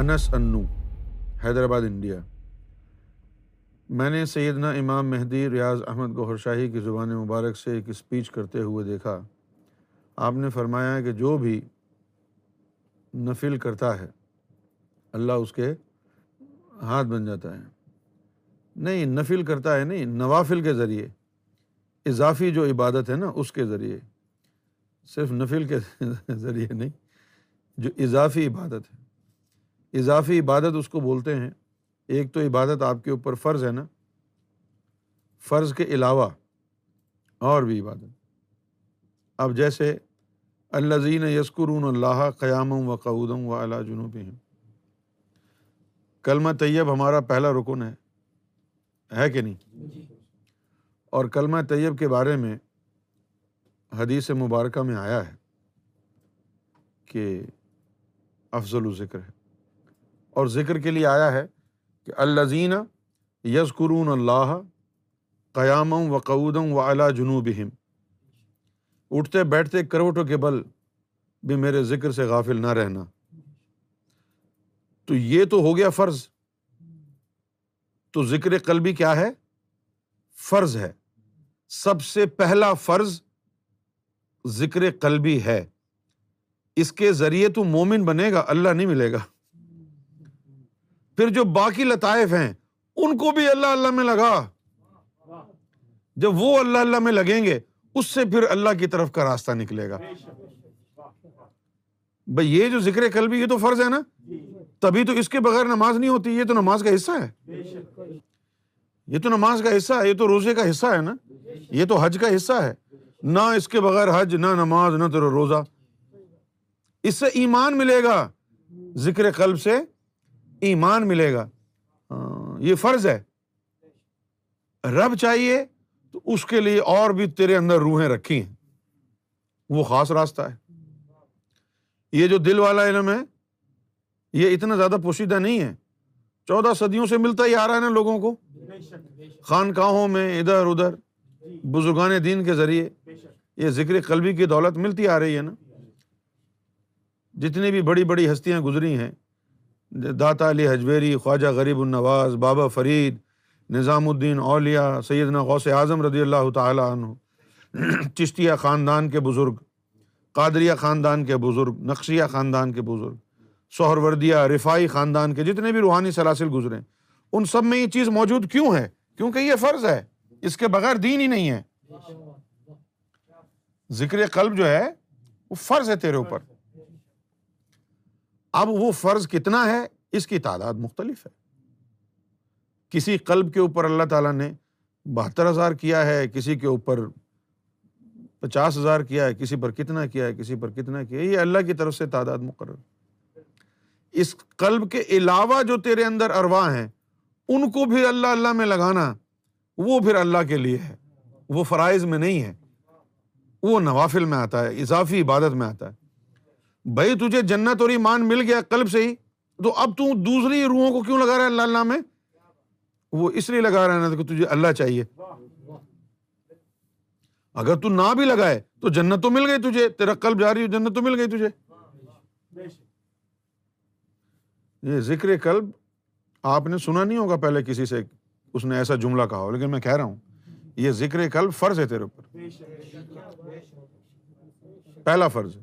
انس انو حیدرآباد انڈیا میں نے سیدنا امام مہدی ریاض احمد گوہر شاہی کی زبان مبارک سے ایک اسپیچ کرتے ہوئے دیکھا آپ نے فرمایا کہ جو بھی نفل کرتا ہے اللہ اس کے ہاتھ بن جاتا ہے نہیں نفل کرتا ہے نہیں نوافل کے ذریعے اضافی جو عبادت ہے نا اس کے ذریعے صرف نفل کے ذریعے نہیں جو اضافی عبادت ہے اضافی عبادت اس کو بولتے ہیں ایک تو عبادت آپ کے اوپر فرض ہے نا فرض کے علاوہ اور بھی عبادت اب جیسے الزین یسکرون اللہ قیام و قعودم و اعلیٰ جنوب ہیں کلمہ طیب ہمارا پہلا رکن ہے ہے کہ نہیں جی۔ اور کلمہ طیب کے بارے میں حدیث مبارکہ میں آیا ہے کہ افضل و ذکر ہے اور ذکر کے لیے آیا ہے کہ الزین زین اللہ قرون اللہ قعودم و اعلیٰ جنوبہ اٹھتے بیٹھتے کروٹوں کے بل بھی میرے ذکر سے غافل نہ رہنا تو یہ تو ہو گیا فرض تو ذکر قلبی کیا ہے فرض ہے سب سے پہلا فرض ذکر قلبی ہے اس کے ذریعے تو مومن بنے گا اللہ نہیں ملے گا پھر جو باقی لطائف ہیں ان کو بھی اللہ اللہ میں لگا جب وہ اللہ اللہ میں لگیں گے اس سے پھر اللہ کی طرف کا راستہ نکلے گا بھائی یہ جو ذکر یہ تو فرض ہے نا تبھی تو اس کے بغیر نماز نہیں ہوتی یہ تو نماز کا حصہ ہے یہ تو نماز کا حصہ ہے یہ تو روزے کا حصہ ہے نا یہ تو حج کا حصہ ہے نہ اس کے بغیر حج نہ نماز نہ تو روزہ اس سے ایمان ملے گا ذکر قلب سے ایمان ملے گا یہ فرض ہے رب چاہیے تو اس کے لیے اور بھی تیرے اندر روحیں رکھی ہیں وہ خاص راستہ ہے یہ جو دل والا علم ہے یہ اتنا زیادہ پوشیدہ نہیں ہے چودہ صدیوں سے ملتا ہی آ رہا ہے نا لوگوں کو خانقاہوں میں ادھر ادھر بزرگان دین کے ذریعے یہ ذکر قلبی کی دولت ملتی آ رہی ہے نا جتنی بھی بڑی بڑی ہستیاں گزری ہیں داتا علی حجویری خواجہ غریب النواز بابا فرید نظام الدین اولیا سیدنا غوث اعظم رضی اللہ تعالیٰ عنہ چشتیہ خاندان کے بزرگ قادریہ خاندان کے بزرگ نقشیہ خاندان کے بزرگ سہروردیہ رفائی خاندان کے جتنے بھی روحانی سلاسل گزرے ان سب میں یہ چیز موجود کیوں ہے کیونکہ یہ فرض ہے اس کے بغیر دین ہی نہیں ہے ذکر قلب جو ہے وہ فرض ہے تیرے اوپر اب وہ فرض کتنا ہے اس کی تعداد مختلف ہے کسی قلب کے اوپر اللہ تعالیٰ نے بہتر ہزار کیا ہے کسی کے اوپر پچاس ہزار کیا ہے کسی پر کتنا کیا ہے کسی پر کتنا کیا ہے یہ اللہ کی طرف سے تعداد مقرر اس قلب کے علاوہ جو تیرے اندر اروا ہیں ان کو بھی اللہ اللہ میں لگانا وہ پھر اللہ کے لیے ہے وہ فرائض میں نہیں ہے وہ نوافل میں آتا ہے اضافی عبادت میں آتا ہے بھائی تجھے جنت اور ایمان مل گیا کلب سے ہی تو اب تو دوسری روحوں کو کیوں لگا رہا ہے اللہ اللہ میں وہ اس لیے لگا رہا ہے نا کہ تجھے اللہ چاہیے اگر تو نہ بھی لگائے تو جنت تو مل گئی تجھے تیرا کلب جا رہی ہو جنت تو مل گئی تجھے یہ ذکر کلب آپ نے سنا نہیں ہوگا پہلے کسی سے اس نے ایسا جملہ کہا ہو لیکن میں کہہ رہا ہوں یہ ذکر کلب فرض ہے تیرے اوپر پہلا فرض ہے